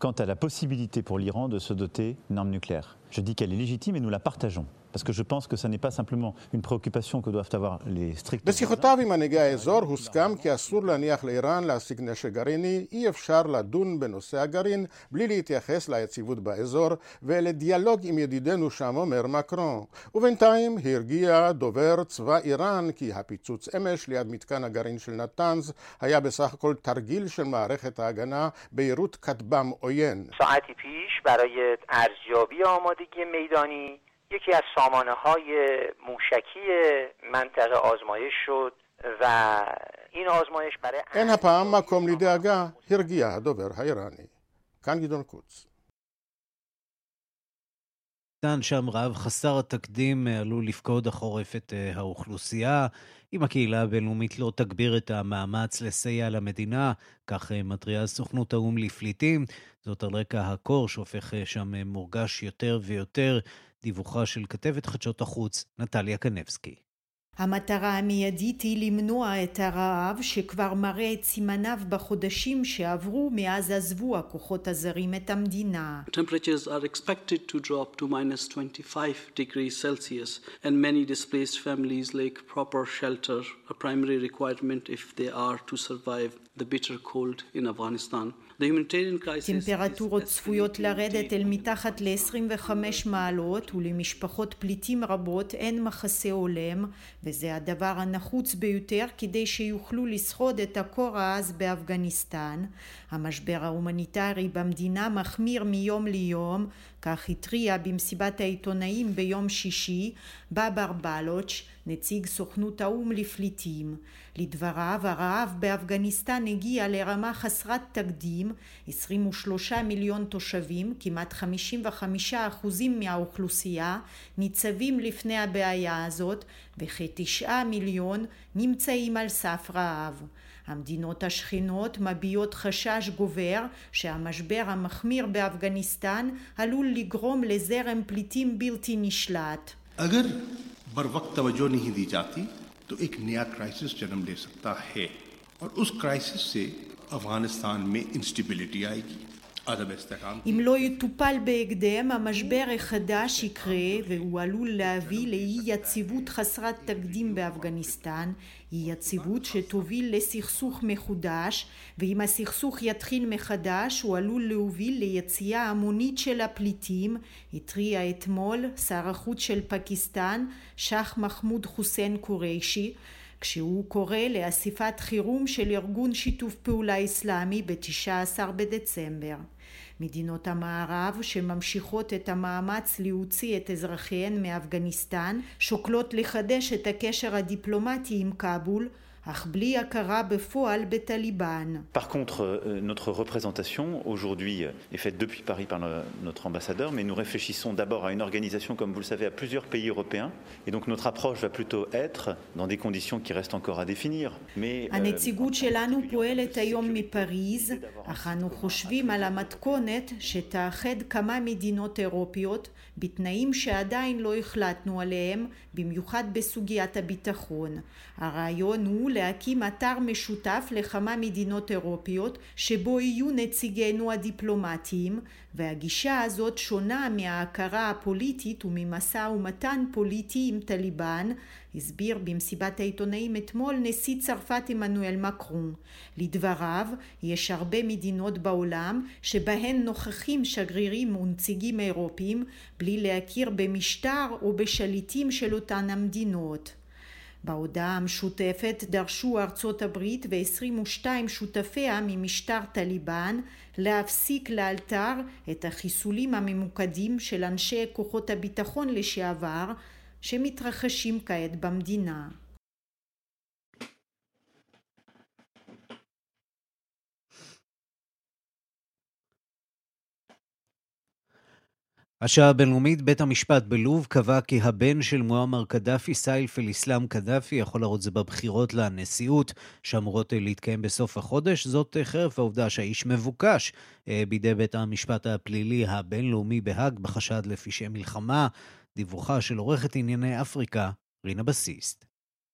Quant à la possibilité pour l'Iran de se doter d'une arme nucléaire. Je dis qu'elle est légitime et nous la partageons. parce que je pense que ça n'est pas simplement une préoccupation que doivent avoir les stricts...
בשיחותיו עם מנהיגי האזור הוסכם כי אסור להניח לאיראן להשיג נשק גרעיני, אי אפשר לדון בנושא הגרעין בלי להתייחס ליציבות באזור ולדיאלוג עם ידידנו שם, אומר מקרון. ובינתיים הרגיע דובר צבא איראן כי הפיצוץ אמש ליד מתקן הגרעין של נתנז היה בסך הכל תרגיל של מערכת ההגנה ביירוט כטב"ם עוין.
ساعتی پیش برای ارزیابی آمادگی میدانی یکی از سامانه های موشکی منطقه آزمایش شد و این آزمایش برای...
אין הפעם מקום לדאגה, הרגיע הדובר האיראני. כאן גדעון קוץ.
ניתן שם רעב חסר התקדים עלול לפקוד החורף את אה, האוכלוסייה. אם הקהילה הבינלאומית לא תגביר את המאמץ לסייע למדינה, כך אה, מתריעה סוכנות האו"ם לפליטים. זאת על רקע הקור שהופך אה, שם מורגש יותר ויותר. דיווחה של כתבת חדשות החוץ, נטליה קנבסקי.
המטרה המיידית היא למנוע את הרעב שכבר מראה את סימניו בחודשים שעברו מאז עזבו הכוחות הזרים את המדינה.
Temperatures are expected to drop to minus 25 degrees Celsius and many displaced families lack proper shelter, a primary requirement if they are to survive the bitter cold in Afghanistan.
טמפרטורות צפויות לרדת אל מתחת ל-25 מעלות ולמשפחות פליטים רבות אין מחסה הולם וזה הדבר הנחוץ ביותר כדי שיוכלו לשרוד את הקור העז באפגניסטן. המשבר ההומניטרי במדינה מחמיר מיום ליום כך התריע במסיבת העיתונאים ביום שישי בבר בלוץ', נציג סוכנות האו"ם לפליטים. לדבריו, הרעב באפגניסטן הגיע לרמה חסרת תקדים, 23 מיליון תושבים, כמעט 55 אחוזים מהאוכלוסייה, ניצבים לפני הבעיה הזאת, וכתשעה מיליון נמצאים על סף רעב. המדינות השכנות מביעות חשש גובר שהמשבר המחמיר באפגניסטן עלול לגרום לזרם פליטים בלתי נשלט.
अगर बर वक्त तवज्जो नहीं दी जाती तो एक नया क्राइसिस जन्म ले सकता है और उस क्राइसिस से अफगानिस्तान में इंस्टेबिलिटी आएगी
אם לא יטופל בהקדם, המשבר החדש יקרה והוא עלול להביא לאי יציבות חסרת תקדים באפגניסטן, אי יציבות שתוביל לסכסוך מחודש, ואם הסכסוך יתחיל מחדש הוא עלול להוביל ליציאה המונית של הפליטים, התריע אתמול שר החוץ של פקיסטן, שח מחמוד חוסיין קוריישי, כשהוא קורא לאספת חירום של ארגון שיתוף פעולה אסלאמי ב-19 בדצמבר. מדינות המערב שממשיכות את המאמץ להוציא את אזרחיהן מאפגניסטן שוקלות לחדש את הקשר הדיפלומטי עם כאבול
Par contre, euh, notre représentation aujourd'hui est faite depuis Paris par notre ambassadeur, mais nous réfléchissons d'abord à une organisation, comme vous le savez, à plusieurs pays européens, et donc notre approche va plutôt être dans des conditions qui restent encore à définir. Mais
הנציגות שלנו פועלת היום מפריז, אך אנו חושבים על המתכונת שתאחד כמה מדינות אירופיות בתנאים שעדיין לא החלטנו עליהם, במיוחד בסוגיית הביטחון. הרעיון הוא להקים אתר משותף לכמה מדינות אירופיות שבו יהיו נציגינו הדיפלומטיים והגישה הזאת שונה מההכרה הפוליטית וממשא ומתן פוליטי עם טליבן הסביר במסיבת העיתונאים אתמול נשיא צרפת עמנואל מקרון. לדבריו, יש הרבה מדינות בעולם שבהן נוכחים שגרירים ונציגים אירופיים בלי להכיר במשטר או בשליטים של אותן המדינות. בהודעה המשותפת דרשו ארצות הברית ו-22 שותפיה ממשטר טליבן להפסיק לאלתר את החיסולים הממוקדים של אנשי כוחות הביטחון לשעבר שמתרחשים כעת במדינה.
השעה הבינלאומית, בית המשפט בלוב קבע כי הבן של מועמר קדאפי, סייף אל-אסלאם קדאפי, יכול לראות זה בבחירות לנשיאות שאמורות להתקיים בסוף החודש. זאת חרף העובדה שהאיש מבוקש אה, בידי בית המשפט הפלילי הבינלאומי בהאג בחשד לפשעי מלחמה. דיווחה של עורכת ענייני אפריקה, רינה בסיסט.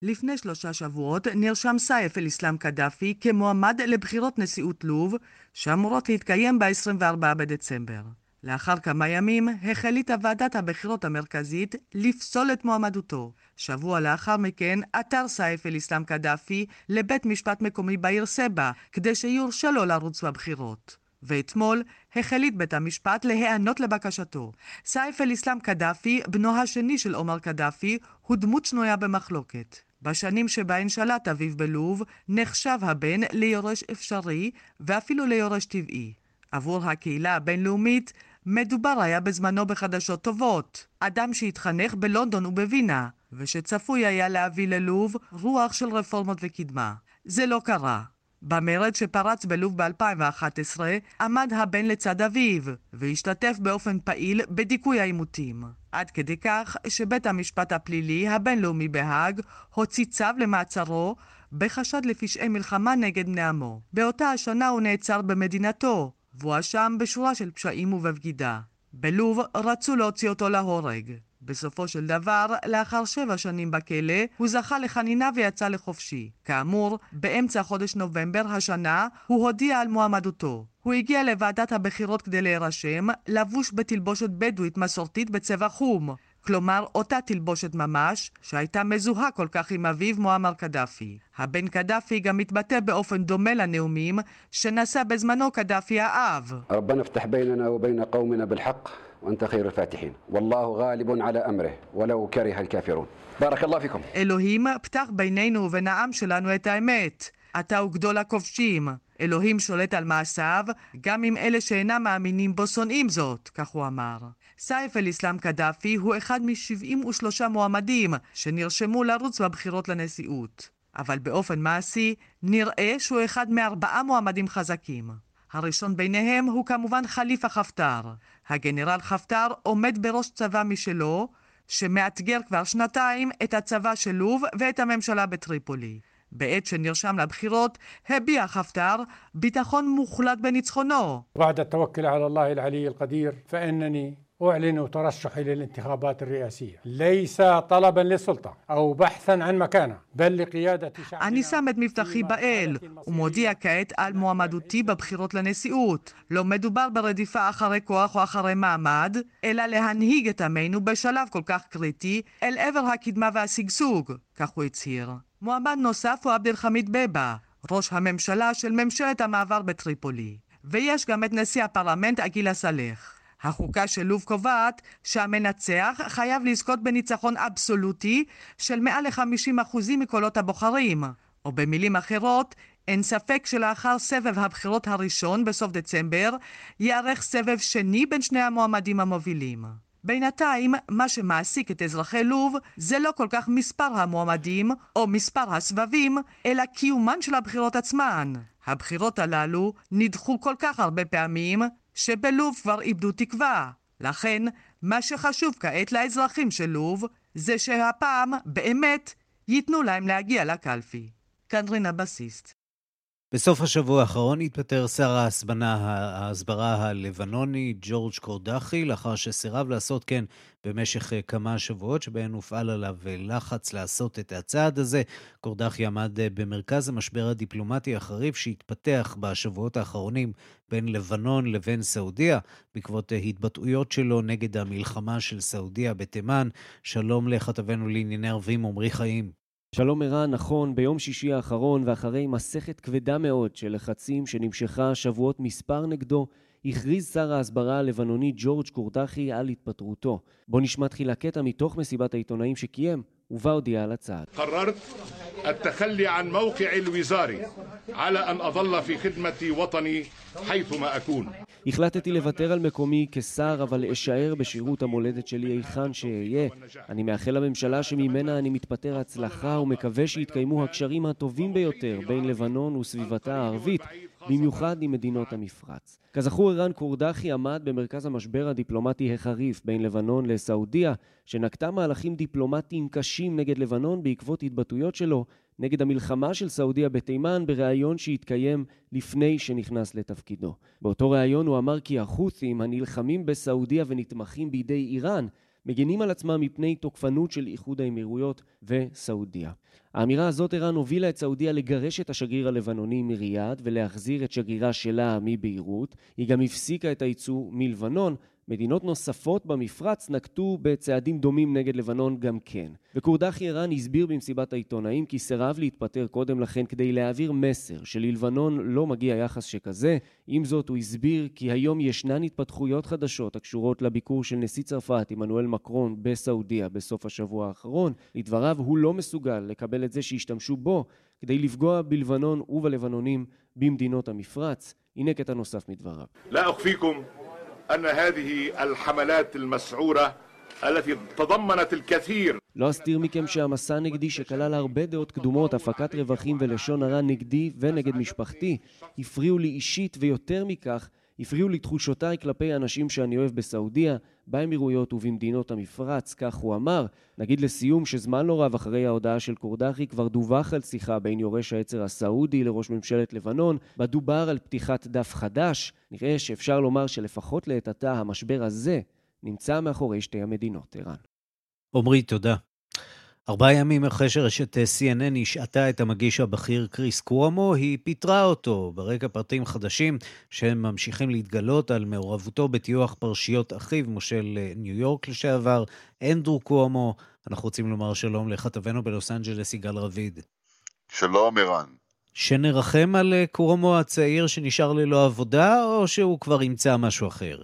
לפני שלושה שבועות נרשם סייף אל-אסלאם קדאפי כמועמד לבחירות נשיאות לוב, שאמורות להתקיים ב-24 בדצמבר. לאחר כמה ימים החליטה ועדת הבחירות המרכזית לפסול את מועמדותו. שבוע לאחר מכן עתר סייף אל-אסלאם קדאפי לבית משפט מקומי בעיר סבא, כדי שיורשה לו לרוץ בבחירות. ואתמול החליט בית המשפט להיענות לבקשתו. סייף אל-אסלאם קדאפי, בנו השני של עומר קדאפי, הוא דמות שנויה במחלוקת. בשנים שבהן שלט אביו בלוב, נחשב הבן ליורש אפשרי ואפילו ליורש טבעי. עבור הקהילה הבינלאומית, מדובר היה בזמנו בחדשות טובות. אדם שהתחנך בלונדון ובווינה, ושצפוי היה להביא ללוב רוח של רפורמות וקדמה. זה לא קרה. במרד שפרץ בלוב ב-2011 עמד הבן לצד אביו, והשתתף באופן פעיל בדיכוי העימותים. עד כדי כך שבית המשפט הפלילי הבינלאומי בהאג הוציא צו למעצרו בחשד לפשעי מלחמה נגד בני עמו. באותה השנה הוא נעצר במדינתו, והואשם בשורה של פשעים ובבגידה. בלוב רצו להוציא אותו להורג. בסופו של דבר, לאחר שבע שנים בכלא, הוא זכה לחנינה ויצא לחופשי. כאמור, באמצע חודש נובמבר השנה, הוא הודיע על מועמדותו. הוא הגיע לוועדת הבחירות כדי להירשם, לבוש בתלבושת בדואית מסורתית בצבע חום. כלומר אותה תלבושת ממש, שהייתה מזוהה כל כך עם אביו מועמר קדאפי. הבן קדאפי גם מתבטא באופן דומה לנאומים שנשא בזמנו קדאפי האב.
ربنا افتح بيننا وبين قومنا بالحق وأنت خير الفاتحين والله غالب على أمره ولو كره الكافرون بارك الله فيكم
אלוהים, פתח בינינו ובין העם שלנו את האמת. אתה הוא גדול הכובשים. אלוהים שולט על מעשיו, גם אם אלה שאינם מאמינים בו שונאים זאת, כך הוא אמר. סייף אל-אסלאם קדאפי הוא אחד מ-73 מועמדים שנרשמו לרוץ בבחירות לנשיאות. אבל באופן מעשי, נראה שהוא אחד מארבעה מועמדים חזקים. הראשון ביניהם הוא כמובן חליפה חפטר. הגנרל חפטר עומד בראש צבא משלו, שמאתגר כבר שנתיים את הצבא של לוב ואת הממשלה בטריפולי. בעת שנרשם לבחירות, הביע חפטר ביטחון מוחלט בניצחונו.
بعد التوكل على الله العلي القدير فإنني أعلن ترشحي للانتخابات الرئاسية ليس طلبا للسلطة أو بحثا عن مكانة بل لقيادة شعب
אני שם את מבטחי באל, ומודיע כעת על מועמדותי בבחירות לנשיאות. לא מדובר ברדיפה אחרי כוח או אחרי מעמד, אלא להנהיג את עמנו בשלב כל כך קריטי אל עבר הקדמה והשגשוג, כך הוא הצהיר. מועמד נוסף הוא עבד אל חמיד בבה, ראש הממשלה של ממשלת המעבר בטריפולי. ויש גם את נשיא הפרלמנט אגילה סלח. החוקה של לוב קובעת שהמנצח חייב לזכות בניצחון אבסולוטי של מעל ל-50% מקולות הבוחרים. או במילים אחרות, אין ספק שלאחר סבב הבחירות הראשון בסוף דצמבר, ייערך סבב שני בין שני המועמדים המובילים. בינתיים, מה שמעסיק את אזרחי לוב זה לא כל כך מספר המועמדים או מספר הסבבים, אלא קיומן של הבחירות עצמן. הבחירות הללו נדחו כל כך הרבה פעמים, שבלוב כבר איבדו תקווה. לכן, מה שחשוב כעת לאזרחים של לוב, זה שהפעם, באמת, ייתנו להם להגיע לקלפי. כאן רינה בסיסט.
בסוף השבוע האחרון התפטר שר ההסבנה, ההסברה הלבנוני ג'ורג' קורדחי, לאחר שסירב לעשות כן במשך אה, כמה שבועות, שבהן הופעל עליו אה, לחץ לעשות את הצעד הזה. קורדחי עמד אה, במרכז המשבר הדיפלומטי החריף שהתפתח בשבועות האחרונים בין לבנון לבין סעודיה, בעקבות התבטאויות שלו נגד המלחמה של סעודיה בתימן. שלום לכתבנו לענייני ערבים עמרי חיים.
שלום ערן, נכון, ביום שישי האחרון ואחרי מסכת כבדה מאוד של לחצים שנמשכה שבועות מספר נגדו, הכריז שר ההסברה הלבנוני ג'ורג' קורדחי על התפטרותו. בוא נשמע תחילה קטע מתוך מסיבת העיתונאים שקיים, ובה הודיע על הצעד.
قررت التخلي عن موقعي الوزاري على أن أظل في خدمة وطني حيثما أكون
החלטתי לוותר על מקומי כשר, אבל אשאר בשירות המולדת שלי היכן שאהיה. אני מאחל לממשלה שממנה אני מתפטר הצלחה ומקווה שיתקיימו הקשרים הטובים ביותר בין לבנון וסביבתה הערבית, במיוחד עם מדינות המפרץ. כזכור, ערן קורדחי עמד במרכז המשבר הדיפלומטי החריף בין לבנון לסעודיה, שנקטה מהלכים דיפלומטיים קשים נגד לבנון בעקבות התבטאויות שלו נגד המלחמה של סעודיה בתימן בריאיון שהתקיים לפני שנכנס לתפקידו. באותו ריאיון הוא אמר כי החות'ים הנלחמים בסעודיה ונתמכים בידי איראן מגינים על עצמם מפני תוקפנות של איחוד האמירויות וסעודיה. האמירה הזאת, ערן, הובילה את סעודיה לגרש את השגריר הלבנוני מריאד ולהחזיר את שגרירה שלה מביירות. היא גם הפסיקה את הייצוא מלבנון, מדינות נוספות במפרץ נקטו בצעדים דומים נגד לבנון גם כן. וכורדחי ערן הסביר במסיבת העיתונאים כי סירב להתפטר קודם לכן כדי להעביר מסר שללבנון לא מגיע יחס שכזה. עם זאת הוא הסביר כי היום ישנן התפתחויות חדשות הקשורות לביקור של נשיא צרפת עמנואל מקרון בסעודיה בסוף השבוע האחרון. לדבריו הוא לא מסוגל לקבל את זה שהשתמשו בו כדי לפגוע בלבנון ובלבנונים במדינות המפרץ. הנה קטע נוסף מדבריו.
أن هذه الحملات المسعورة التي تضمنت الكثير
לא אסתיר מכם שהמסע נגדי שכלל הרבה דעות קדומות, הפקת רווחים ולשון הרע נגדי ונגד משפחתי, הפריעו לי אישית ויותר מכך, הפריעו לי תחושותיי כלפי האנשים שאני אוהב בסעודיה, באמירויות ובמדינות המפרץ, כך הוא אמר. נגיד לסיום שזמן לא רב אחרי ההודעה של קורדחי כבר דווח על שיחה בין יורש העצר הסעודי לראש ממשלת לבנון, בה דובר על פתיחת דף חדש. נראה שאפשר לומר שלפחות לעת עתה המשבר הזה נמצא מאחורי שתי המדינות, ערן.
עמרי, תודה. ארבעה ימים אחרי שרשת CNN השעתה את המגיש הבכיר קריס קוומו, היא פיטרה אותו. ברקע פרטים חדשים שהם ממשיכים להתגלות על מעורבותו בטיוח פרשיות אחיו, מושל ניו יורק לשעבר, אנדרו קוומו. אנחנו רוצים לומר שלום לכתבנו בלוס אנג'לס, יגאל רביד.
שלום, ערן.
שנרחם על קוומו הצעיר שנשאר ללא עבודה, או שהוא כבר ימצא משהו אחר?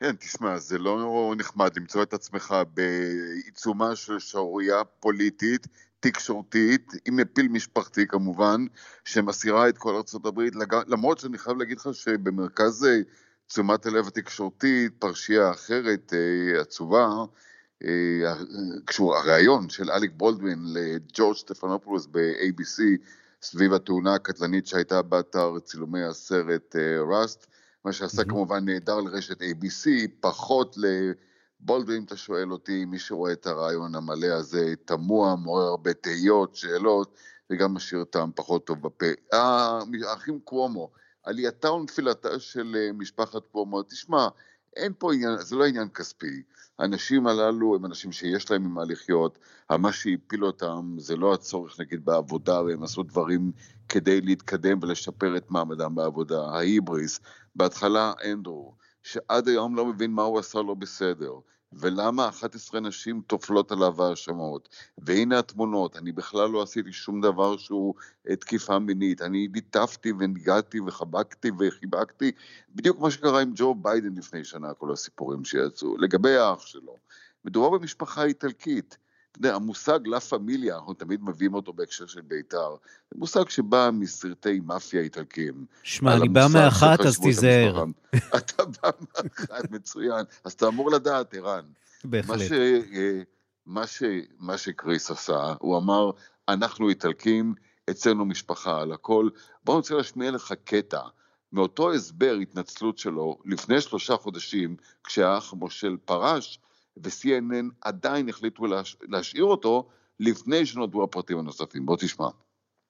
כן, תשמע, זה לא נחמד למצוא את עצמך בעיצומה של שערורייה פוליטית, תקשורתית, עם מפיל משפחתי כמובן, שמסירה את כל ארה"ב, למרות שאני חייב להגיד לך שבמרכז אה, תשומת הלב התקשורתית, פרשייה אחרת, אה, עצובה, אה, קשור, הריאיון של אליק בולדווין לג'ורג' סטפנופולוס ב-ABC סביב התאונה הקטלנית שהייתה באתר צילומי הסרט ראסט, מה שעשה mm-hmm. כמובן נהדר לרשת ABC, פחות לבולדווין, אם אתה שואל אותי, מי שרואה את הרעיון המלא הזה, תמוה, מעורר הרבה תהיות, שאלות, וגם משאיר טעם פחות טוב בפה. האחים קוומו, עלייתה ונפילתה של אה, משפחת קוומו, תשמע, אין פה עניין, זה לא עניין כספי. האנשים הללו הם אנשים שיש להם ממה לחיות, מה שהפיל אותם זה לא הצורך נגיד בעבודה, והם עשו דברים כדי להתקדם ולשפר את מעמדם בעבודה. ההיבריס, בהתחלה אנדרו, שעד היום לא מבין מה הוא עשה לא בסדר, ולמה 11 נשים טופלות עליו האשמות. והנה התמונות, אני בכלל לא עשיתי שום דבר שהוא תקיפה מינית, אני ליטפתי וניגעתי וחבקתי וחיבקתי, בדיוק מה שקרה עם ג'ו ביידן לפני שנה, כל הסיפורים שיצאו. לגבי האח שלו, מדובר במשפחה איטלקית. יודע, המושג לה פמיליה, אנחנו תמיד מביאים אותו בהקשר של בית"ר, זה מושג שבא מסרטי מאפיה איטלקים.
שמע, אני בא מאחת, אז תיזהר.
אתה בא מאחת, מצוין. אז אתה אמור לדעת, ערן.
בהחלט. מה, ש,
מה, ש, מה שקריס עשה, הוא אמר, אנחנו איטלקים, אצלנו משפחה על הכל. בואו נרצה להשמיע לך קטע. מאותו הסבר התנצלות שלו לפני שלושה חודשים, כשהאח מושל פרש, ו-CNN עדיין החליטו להש... להשאיר אותו לפני שנודעו הפרטים הנוספים. בוא תשמע.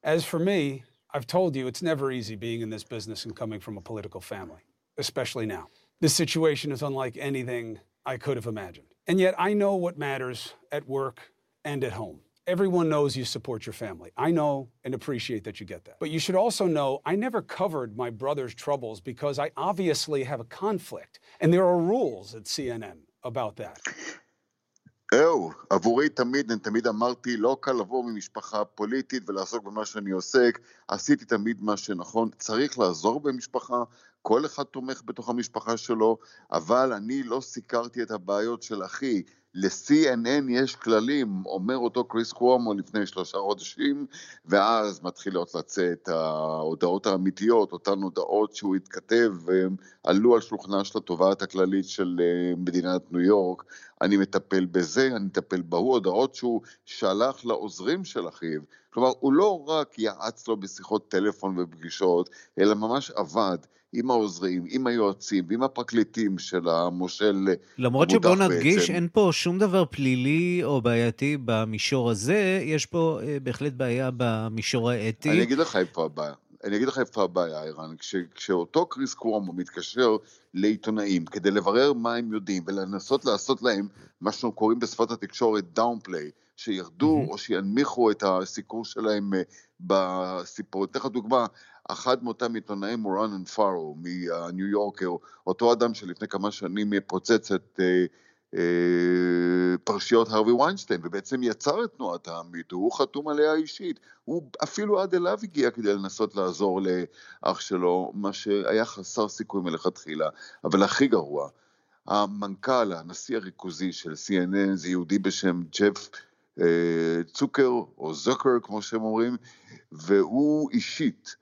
As for me, I've told you it's never easy being in this business and coming from a political family, especially now. This situation is unlike anything I could have imagined. And yet I know what matters at work and at home. Everyone knows you support your family. I know and appreciate that you get that. But you should also know I never covered my brother's troubles because I obviously have a conflict. And there are rules at CNN About that?
זהו, עבורי תמיד, אני תמיד אמרתי, לא קל לבוא ממשפחה פוליטית ולעסוק במה שאני עוסק, עשיתי תמיד מה שנכון, צריך לעזור במשפחה, כל אחד תומך בתוך המשפחה שלו, אבל אני לא סיקרתי את הבעיות של אחי, ל-CNN יש כללים, אומר אותו קריס קוומו לפני שלושה חודשים, ואז מתחילות לצאת ההודעות האמיתיות, אותן הודעות שהוא התכתב, עלו על שולחנה של התובעת הכללית של אה, מדינת ניו יורק. אני מטפל בזה, אני מטפל בהוא, הודעות שהוא שלח לעוזרים של אחיו. כלומר, הוא לא רק יעץ לו בשיחות טלפון ופגישות, אלא ממש עבד. עם העוזרים, עם היועצים ועם הפרקליטים של המושל
למרות שבוא נדגיש, בעצם. אין פה שום דבר פלילי או בעייתי במישור הזה, יש פה אה, בהחלט בעיה במישור האתי.
אני אגיד לך איפה הבעיה. אני אגיד לך איפה הבעיה, ערן. כש, כשאותו קריס קוומו מתקשר לעיתונאים כדי לברר מה הם יודעים ולנסות לעשות להם מה שאנחנו קוראים בשפת התקשורת דאונפליי, שירדו mm-hmm. או שינמיכו את הסיקור שלהם אה, בסיפור. אתן לך דוגמה, אחד מאותם עיתונאים הוא רונן פארו מניו יורקר, אותו אדם שלפני כמה שנים פוצץ את אה, אה, פרשיות הרווי ויינשטיין, ובעצם יצר את תנועת המיטו, הוא חתום עליה אישית, הוא אפילו עד אליו הגיע כדי לנסות לעזור לאח שלו, מה שהיה חסר סיכוי מלכתחילה, אבל הכי גרוע, המנכ"ל, הנשיא הריכוזי של CNN זה יהודי בשם ג'ף אה, צוקר, או זוקר כמו שהם אומרים, והוא אישית,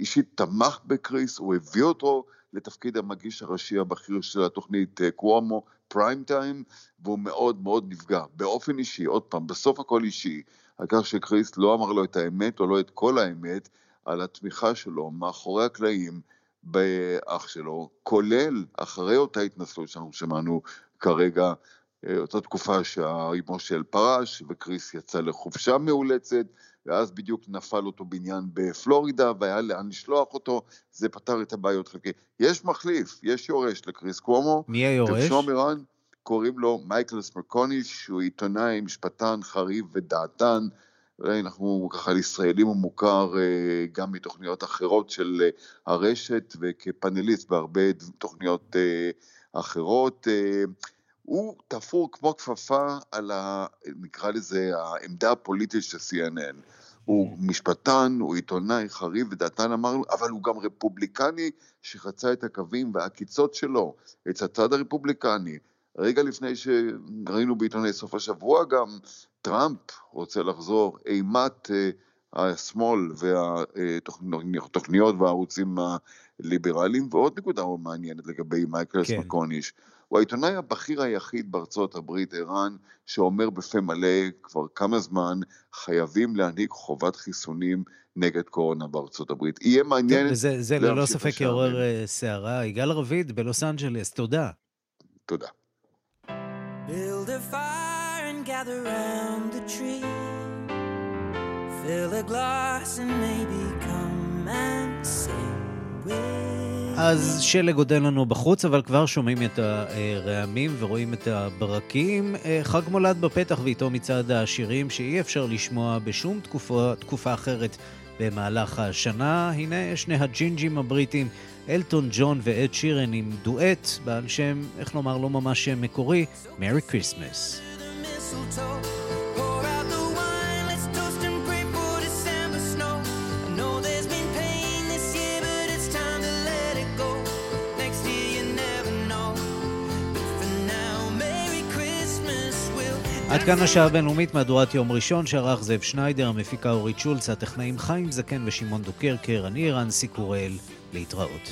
אישית תמך בקריס, הוא הביא אותו לתפקיד המגיש הראשי הבכיר של התוכנית אה, קוומו, פריים טיים, והוא מאוד מאוד נפגע, באופן אישי, עוד פעם, בסוף הכל אישי, על כך שקריס לא אמר לו את האמת, או לא את כל האמת, על התמיכה שלו מאחורי הקלעים באח שלו, כולל אחרי אותה התנסות שאנחנו שמענו כרגע, אה, אותה תקופה שאימו של פרש וקריס יצא לחופשה מאולצת, ואז בדיוק נפל אותו בניין בפלורידה והיה לאן לשלוח אותו, זה פתר את הבעיות חלקי. יש מחליף, יש יורש לקריס קוומו.
מי היורש?
תרשום ערן, קוראים לו מייקלס מקוניש, הוא עיתונאי, משפטן, חריף ודעתן. אנחנו ככה לישראלים הוא מוכר אה, גם מתוכניות אחרות של אה, הרשת וכפאנליסט בהרבה תוכניות אה, אחרות. הוא תפור כמו כפפה על ה... נקרא לזה העמדה הפוליטית של CNN. הוא משפטן, הוא עיתונאי חריף ודעתן אמרנו, אבל הוא גם רפובליקני שחצה את הקווים והעקיצות שלו, את הצד הרפובליקני. רגע לפני שראינו בעיתוני סוף השבוע גם, טראמפ רוצה לחזור, אימת אה, השמאל והתוכניות והערוצים הליברליים, ועוד נקודה מעניינת לגבי מייקל סמרקוניש. הוא העיתונאי הבכיר היחיד בארצות הברית, ערן, שאומר בפה מלא כבר כמה זמן, חייבים להנהיג חובת חיסונים נגד קורונה בארצות הברית. יהיה מעניין...
כן, זה, זה ללא ספק יעורר אה, סערה. יגאל רביד בלוס אנג'לס, תודה.
תודה. Build a fire and gather round the tree. Fill a glass and maybe come and sing with
אז שלג עוד אין לנו בחוץ, אבל כבר שומעים את הרעמים ורואים את הברקים. חג מולד בפתח ואיתו מצעד השירים שאי אפשר לשמוע בשום תקופה, תקופה אחרת במהלך השנה. הנה שני הג'ינג'ים הבריטים, אלטון ג'ון ואד שירן עם דואט בעל שם, איך לומר, לא ממש מקורי, Merry Christmas. עד כאן השעה הבינלאומית מהדורת יום ראשון שערך זאב שניידר, המפיקה אורית שולץ, הטכנאים חיים זקן ושמעון דוקרקר, אני ערן סיקורל, להתראות.